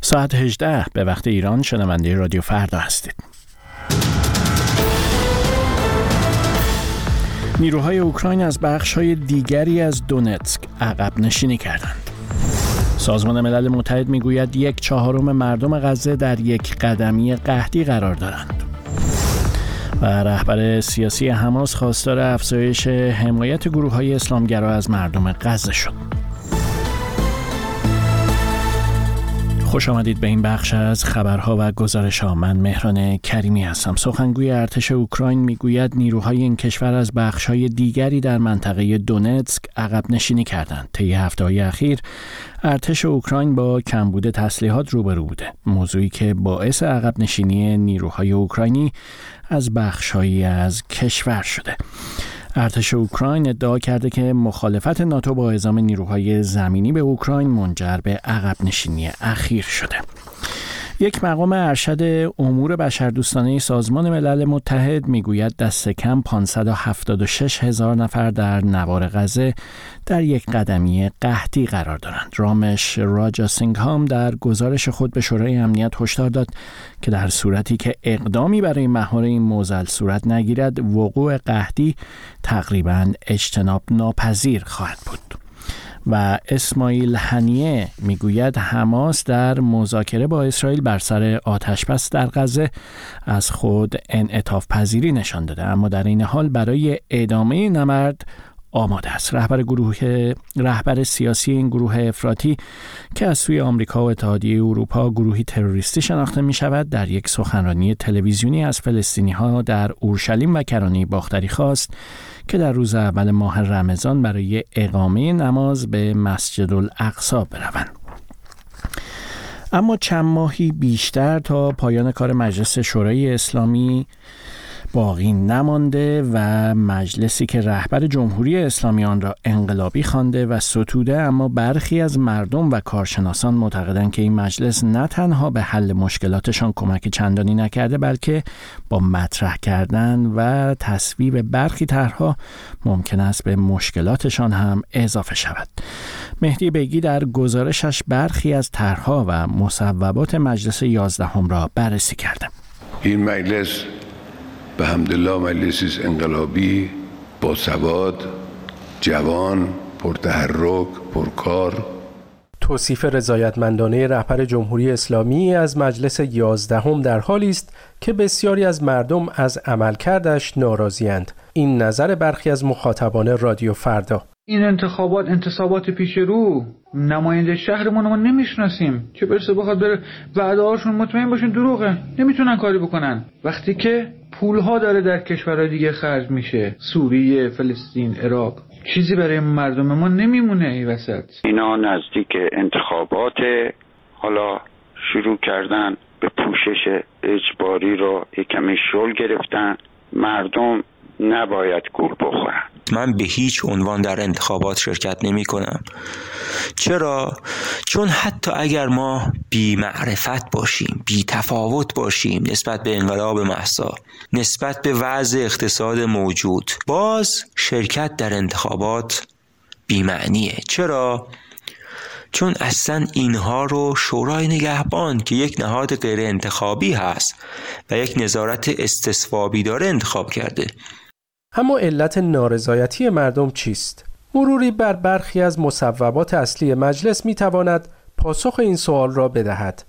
ساعت 18 به وقت ایران شنونده رادیو فردا هستید. نیروهای اوکراین از های دیگری از دونتسک عقب نشینی کردند. سازمان ملل متحد می‌گوید یک چهارم مردم غزه در یک قدمی قحطی قرار دارند. و رهبر سیاسی حماس خواستار افزایش حمایت گروه های اسلامگرا از مردم غزه شد. خوش آمدید به این بخش از خبرها و گزارش ها من مهران کریمی هستم. سخنگوی ارتش اوکراین می‌گوید نیروهای این کشور از بخش های دیگری در منطقه دونتسک عقب نشینی کردند. طی هفته های اخیر ارتش اوکراین با کمبود تسلیحات روبرو بوده. موضوعی که باعث عقب نشینی نیروهای اوکراینی از بخشهایی از کشور شده. ارتش اوکراین ادعا کرده که مخالفت ناتو با اعزام نیروهای زمینی به اوکراین منجر به عقب نشینی اخیر شده. یک مقام ارشد امور بشردوستانه سازمان ملل متحد می‌گوید دست کم 576 هزار نفر در نوار غزه در یک قدمی قحطی قرار دارند. رامش راجا سینگهام در گزارش خود به شورای امنیت هشدار داد که در صورتی که اقدامی برای مهار این موزل صورت نگیرد وقوع قحطی تقریبا اجتناب ناپذیر خواهد بود. و اسماعیل هنیه می‌گوید حماس در مذاکره با اسرائیل بر سر آتش بس در غزه از خود انعطاف پذیری نشان داده. اما در این حال برای ادامه نمرد آماده است. رهبر گروه رهبر سیاسی این گروه افراطی که از سوی آمریکا و اتحادیه اروپا گروهی تروریستی شناخته می شود در یک سخنرانی تلویزیونی از فلسطینی ها در اورشلیم و کرانه باختری خواست که در روز اول ماه رمضان برای اقامه نماز به مسجد الاقصا بروند. اما چند ماهی بیشتر تا پایان کار مجلس شورای اسلامی باقی نمانده و مجلسی که رهبر جمهوری اسلامی آن را انقلابی خوانده و ستوده اما برخی از مردم و کارشناسان معتقدند که این مجلس نه تنها به حل مشکلاتشان کمک چندانی نکرده بلکه با مطرح کردن و تصویب برخی طرحها ممکن است به مشکلاتشان هم اضافه شود. مهدی بیگی در گزارشش برخی از طرحها و مصوبات مجلس یازدهم را بررسی کرده. این مجلس به همدلله مجلسی انقلابی با سواد جوان پرتحرک پرکار. توصیف رضایتمندانه رهبر جمهوری اسلامی از مجلس یازدهم در حالی است که بسیاری از مردم از عملکردش ناراضیاند. این نظر برخی از مخاطبان رادیو فردا. این انتخابات انتصابات پیش رو نماینده شهرمون ما نمی‌شناسیم. چه برسه بخواد بره وعده هاشون مطمئن باشین دروغه. نمی‌تونن کاری بکنن. وقتی که پولها داره در کشورهای دیگه خرج میشه. سوریه فلسطین عراق. چیزی برای مردم ما نمیمونه ای وسط. اینا نزدیک انتخابات حالا شروع کردن به پوشش اجباری رو کمی شل گرفتن. مردم نباید گول بخورن. من به هیچ عنوان در انتخابات شرکت نمی کنم چرا؟ چون حتی اگر ما بی معرفت باشیم بی تفاوت باشیم نسبت به انقلاب محسا نسبت به وضع اقتصاد موجود باز شرکت در انتخابات بیمعنیه چرا؟ چون اصلا اینها رو شورای نگهبان که یک نهاد غیر انتخابی هست و یک نظارت استصوابی داره انتخاب کرده اما علت نارضایتی مردم چیست؟ مروری بر برخی از مصوبات اصلی مجلس می تواند پاسخ این سوال را بدهد.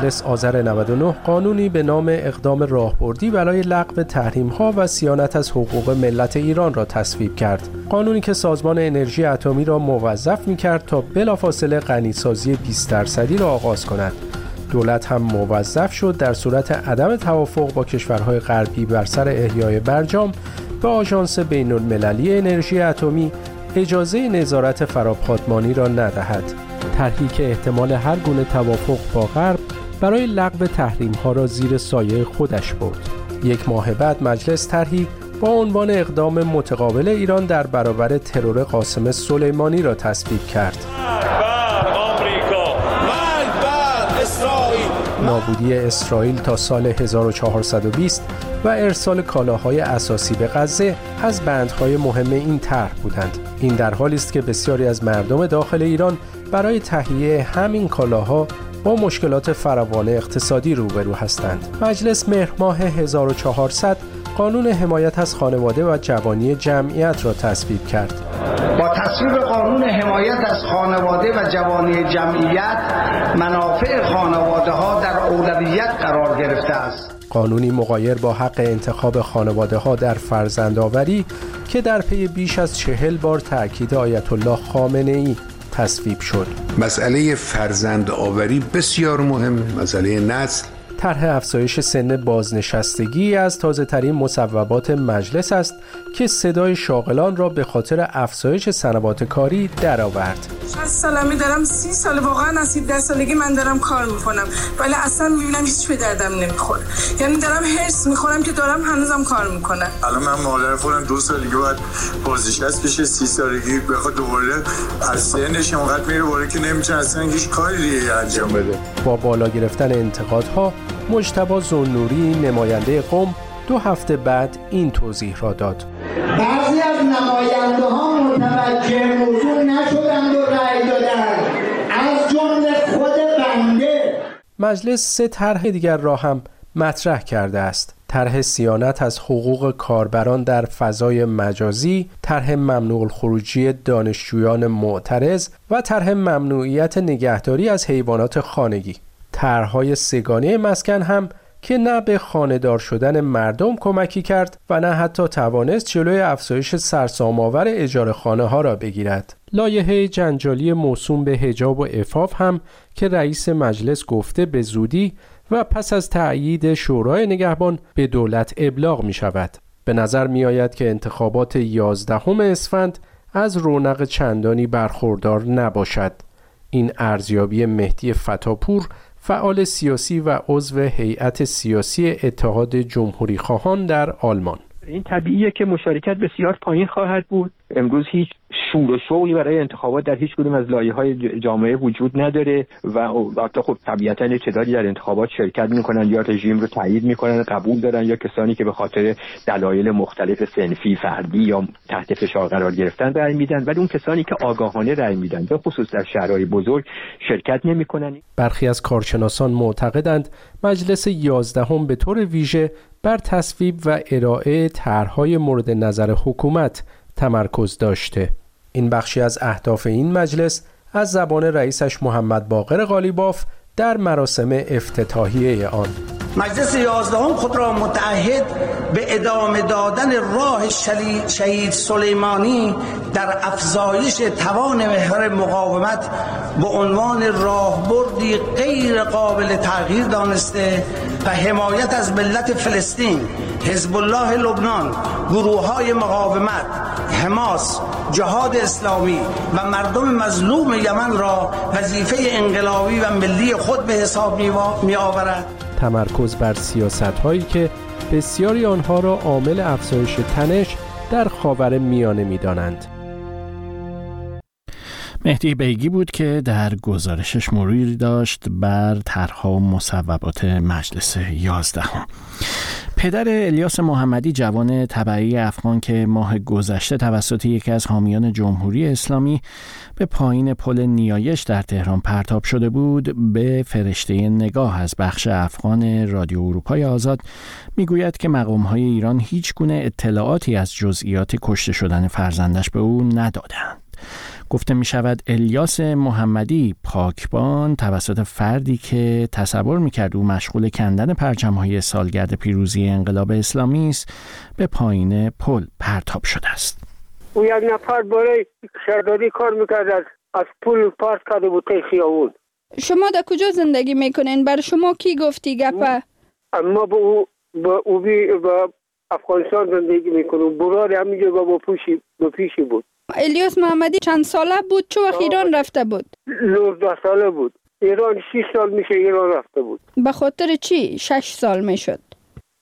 مجلس آذر 99 قانونی به نام اقدام راهبردی برای لغو تحریم ها و سیانت از حقوق ملت ایران را تصویب کرد. قانونی که سازمان انرژی اتمی را موظف می کرد تا بلافاصله غنیسازی 20 درصدی را آغاز کند. دولت هم موظف شد در صورت عدم توافق با کشورهای غربی بر سر احیای برجام به آژانس بین المللی انرژی اتمی اجازه نظارت فراپادمانی را ندهد. طرحی که احتمال هر گونه توافق با غرب برای لغو تحریم ها را زیر سایه خودش برد. یک ماه بعد مجلس طرحی با عنوان اقدام متقابل ایران در برابر ترور قاسم سلیمانی را تصویب کرد. نابودی اسرائیل تا سال 1420 و ارسال کالاهای اساسی به غزه از بندهای مهم این طرح بودند این در حالی است که بسیاری از مردم داخل ایران برای تهیه همین کالاها با مشکلات فراوان اقتصادی روبرو هستند. مجلس مهر ماه 1400 قانون حمایت از خانواده و جوانی جمعیت را تصویب کرد. با تصویب قانون حمایت از خانواده و جوانی جمعیت منافع خانواده ها در اولویت قرار گرفته است. قانونی مقایر با حق انتخاب خانواده ها در فرزندآوری که در پی بیش از چهل بار تاکید آیت الله خامنه ای تصویب شد. مسئله فرزند آوری بسیار مهم. مسئله نسل طرح افزایش سن بازنشستگی از تازه ترین مصوبات مجلس است که صدای شاغلان را به خاطر افزایش سنوات کاری درآورد. 60 سالمی دارم 30 سال واقعا از 17 سالگی من دارم کار می‌کنم ولی اصلا می‌بینم هیچ به دردم نمی‌خوره. یعنی دارم هرس می‌خورم که دارم هنوزم کار می‌کنم. الان من مادر خودم دو سال دیگه باید بازنشست بشه 30 سالگی بخواد دوباره از سنش اونقدر میره بالا که نمی‌تونه اصلا هیچ کاری دیگه انجام بده. با بالا گرفتن انتقادها مجتبا زنوری نماینده قوم دو هفته بعد این توضیح را داد. بعضی از نماینده ها متوجه موضوع نشدند و رأی دادند. از جمله خود بنده. مجلس سه طرح دیگر را هم مطرح کرده است. طرح سیانت از حقوق کاربران در فضای مجازی، طرح ممنوع خروجی دانشجویان معترض و طرح ممنوعیت نگهداری از حیوانات خانگی. طرحهای سگانه مسکن هم که نه به خانهدار شدن مردم کمکی کرد و نه حتی توانست جلوی افزایش سرسام‌آور اجاره خانه ها را بگیرد. لایحه جنجالی موسوم به هجاب و افاف هم که رئیس مجلس گفته به زودی و پس از تأیید شورای نگهبان به دولت ابلاغ می شود. به نظر می آید که انتخابات 11 اسفند از رونق چندانی برخوردار نباشد. این ارزیابی مهدی فتاپور فعال سیاسی و عضو هیئت سیاسی اتحاد جمهوری خواهان در آلمان. این طبیعیه که مشارکت بسیار پایین خواهد بود. امروز هیچ شور و شوقی برای انتخابات در هیچ کدوم از لایه های جامعه وجود نداره و حتی خب طبیعتا تعدادی در انتخابات شرکت می‌کنن یا رژیم رو تایید می‌کنن قبول دارن یا کسانی که به خاطر دلایل مختلف سنفی فردی یا تحت فشار قرار گرفتن رأی میدن. ولی اون کسانی که آگاهانه رأی میدن به خصوص در شهرهای بزرگ شرکت نمی‌کنن. برخی از کارشناسان معتقدند مجلس یازدهم به طور ویژه بر تصویب و ارائه طرحهای مورد نظر حکومت تمرکز داشته. این بخشی از اهداف این مجلس از زبان رئیسش محمد باقر غالیباف در مراسم افتتاحیه آن. مجلس یازدهم خود را متعهد به ادامه دادن راه شهید سلیمانی در افزایش توان محور مقاومت به عنوان راهبردی غیر قابل تغییر دانسته و حمایت از ملت فلسطین حزب الله لبنان گروه های مقاومت حماس جهاد اسلامی و مردم مظلوم یمن را وظیفه انقلابی و ملی خود به حساب می آورد تمرکز بر سیاست هایی که بسیاری آنها را عامل افزایش تنش در خاور میانه می دانند. مهدی بیگی بود که در گزارشش مروری داشت بر طرحها و مصوبات مجلس یازدهم. پدر الیاس محمدی جوان طبعی افغان که ماه گذشته توسط یکی از حامیان جمهوری اسلامی به پایین پل نیایش در تهران پرتاب شده بود به فرشته نگاه از بخش افغان رادیو اروپای آزاد می‌گوید که مقامهای ایران هیچ گونه اطلاعاتی از جزئیات کشته شدن فرزندش به او ندادند. گفته می شود الیاس محمدی پاکبان توسط فردی که تصور می کرد او مشغول کندن پرچم های سالگرد پیروزی انقلاب اسلامی است به پایین پل پرتاب شده است. او یک نفر برای شهرداری کار می‌کرد از پول پاس کرده بود خیابون. شما در کجا زندگی می‌کنین؟ بر شما کی گفتی گپه؟ ما با او با او بی با افغانستان زندگی می‌کنم برار همینجا با پوشی با پیشی بود. الیاس محمدی چند ساله بود؟ چه وقت ایران رفته بود؟ 19 ساله بود. ایران 6 سال میشه ایران رفته بود. به خاطر چی؟ 6 سال می‌شد.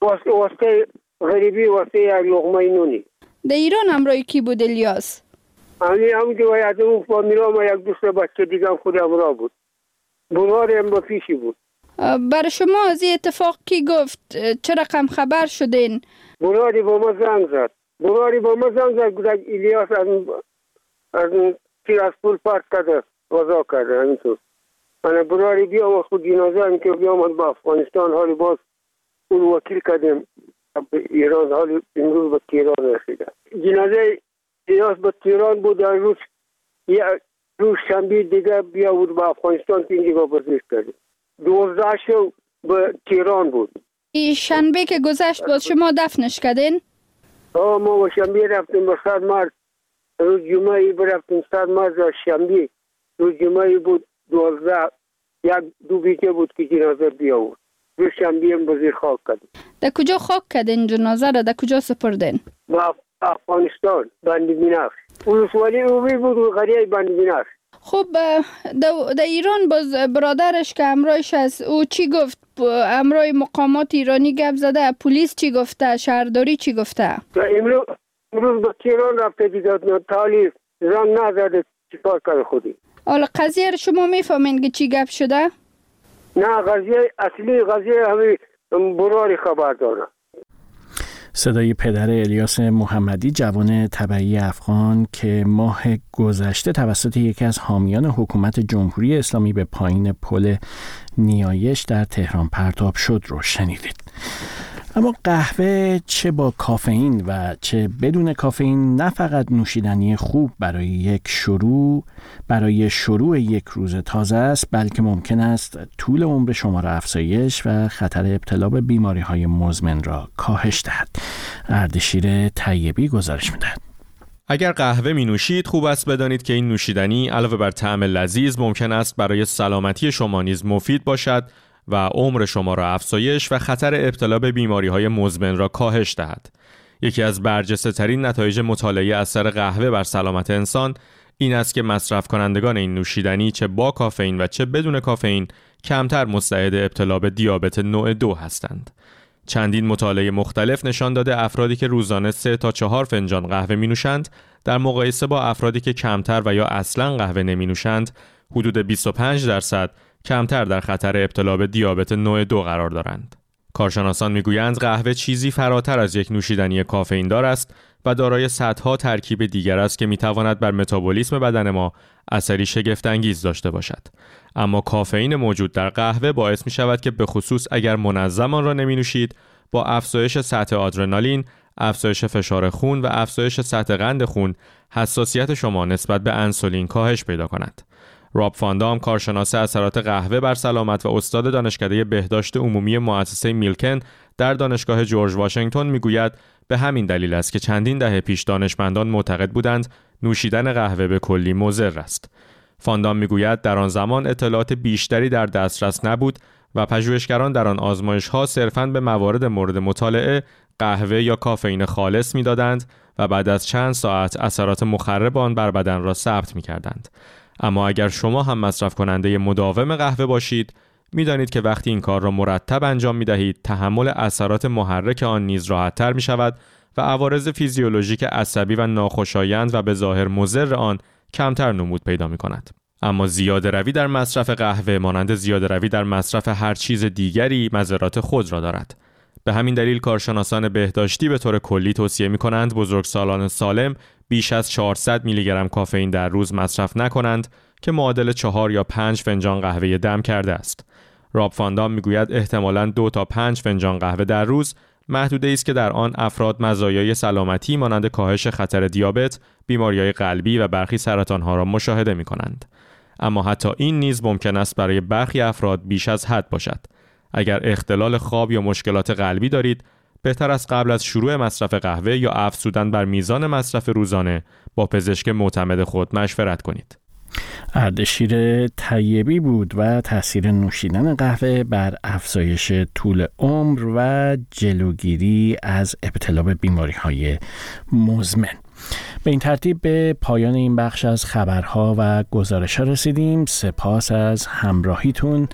واسه واسه غریبی واسه یک لقمه نونی. در ایران همراه کی بود الیاس؟ همین هم که باید اون فامیلا ما یک دوست بچه دیگه خود همراه بود. برار هم با پیشی بود. برای شما از اتفاق کی گفت؟ چه رقم خبر شدین؟ برادی با ما زنگ زد. با زد گفتن ایلیاس از از تیر از پول پرت کرده وضا کرده همینطور من برادی بیا خود جنازه که بیامد با افغانستان حالی باز اون وکیل کردیم ایران حالی امروز به تیران رسیده جنازه ایلیاس به تیران بود در روز یه روز شنبه دیگه بیا بود به افغانستان که اینجا بزرگ کردیم دوازده شو به تیران بود شنبه که گذشت باز شما دفنش کردین؟ آه ما با شنبه رفتیم به صد مرد روز جمعه برفتیم صد مرد و شنبه روز جمعه بود دوازده یک دو بیچه بود که جنازه بیا بود روز شنبه هم بزیر خاک کردیم. در کجا خاک کردین جنازه را؟ در کجا سپردین؟ با افغانستان بندی بینفش ولسوالی اوبی بود و قریه بندی بینفش خب در ایران باز برادرش که امرایش از او چی گفت؟ امرای مقامات ایرانی گپ زده پلیس چی گفته؟ شهرداری چی گفته؟ امروز امروز به تیران رفته دیداد تالی زن نزده چیکار کرده خودی؟ حالا قضیه رو شما می‌فهمین که چی گپ شده؟ نه قضیه اصلی قضیه همین براری خبر داره. صدای پدر الیاس محمدی جوان طبعی افغان که ماه گذشته توسط یکی از حامیان حکومت جمهوری اسلامی به پایین پل نیایش در تهران پرتاب شد رو شنیدید. اما قهوه چه با کافئین و چه بدون کافئین نه فقط نوشیدنی خوب برای یک شروع برای شروع یک روز تازه است بلکه ممکن است طول عمر شما را افزایش و خطر ابتلا به بیماری های مزمن را کاهش دهد. اردشیر طیبی گزارش می‌دهد. اگر قهوه می نوشید خوب است بدانید که این نوشیدنی علاوه بر طعم لذیذ ممکن است برای سلامتی شما نیز مفید باشد. و عمر شما را افزایش و خطر ابتلا به بیماری های مزمن را کاهش دهد. یکی از برجسته ترین نتایج مطالعه اثر قهوه بر سلامت انسان این است که مصرف کنندگان این نوشیدنی چه با کافئین و چه بدون کافئین کمتر مستعد ابتلا به دیابت نوع دو هستند. چندین مطالعه مختلف نشان داده افرادی که روزانه 3 تا 4 فنجان قهوه می نوشند در مقایسه با افرادی که کمتر و یا اصلا قهوه نمی نوشند حدود 25 درصد کمتر در خطر ابتلا به دیابت نوع دو قرار دارند. کارشناسان می‌گویند قهوه چیزی فراتر از یک نوشیدنی کافئین دار است و دارای صدها ترکیب دیگر است که می‌تواند بر متابولیسم بدن ما اثری شگفتانگیز داشته باشد. اما کافئین موجود در قهوه باعث می شود که به خصوص اگر منظم آن را نمی نوشید با افزایش سطح آدرنالین، افزایش فشار خون و افزایش سطح قند خون حساسیت شما نسبت به انسولین کاهش پیدا کند. راب فاندام کارشناس اثرات قهوه بر سلامت و استاد دانشکده بهداشت عمومی مؤسسه میلکن در دانشگاه جورج واشنگتن می‌گوید به همین دلیل است که چندین دهه پیش دانشمندان معتقد بودند نوشیدن قهوه به کلی مضر است. فاندام می‌گوید در آن زمان اطلاعات بیشتری در دسترس نبود و پژوهشگران در آن آزمایش ها صرفاً به موارد مورد مطالعه قهوه یا کافئین خالص می‌دادند و بعد از چند ساعت اثرات مخرب آن بر بدن را ثبت می کردند. اما اگر شما هم مصرف کننده مداوم قهوه باشید می‌دانید که وقتی این کار را مرتب انجام می دهید تحمل اثرات محرک آن نیز راحتتر می شود و عوارض فیزیولوژیک عصبی و ناخوشایند و به ظاهر مضر آن کمتر نمود پیدا می کند. اما زیاده روی در مصرف قهوه مانند زیاده روی در مصرف هر چیز دیگری مذرات خود را دارد. به همین دلیل کارشناسان بهداشتی به طور کلی توصیه می کنند بزرگسالان سالم بیش از 400 میلی گرم کافئین در روز مصرف نکنند که معادل 4 یا 5 فنجان قهوه دم کرده است. راب فاندام می‌گوید احتمالاً دو تا 5 فنجان قهوه در روز محدوده است که در آن افراد مزایای سلامتی مانند کاهش خطر دیابت، بیماریهای قلبی و برخی سرطانها را مشاهده می کنند. اما حتی این نیز ممکن است برای برخی افراد بیش از حد باشد. اگر اختلال خواب یا مشکلات قلبی دارید، بهتر است قبل از شروع مصرف قهوه یا افزودن بر میزان مصرف روزانه با پزشک معتمد خود مشورت کنید. اردشیر طیبی بود و تاثیر نوشیدن قهوه بر افزایش طول عمر و جلوگیری از ابتلا به بیماری های مزمن. به این ترتیب به پایان این بخش از خبرها و گزارش ها رسیدیم. سپاس از همراهیتون.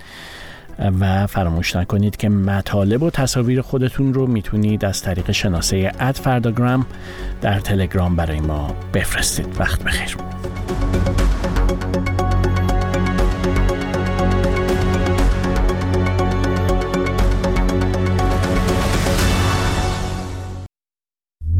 و فراموش نکنید که مطالب و تصاویر خودتون رو می‌تونید از طریق شناسه اد فرداگرام در تلگرام برای ما بفرستید. وقت بخیر.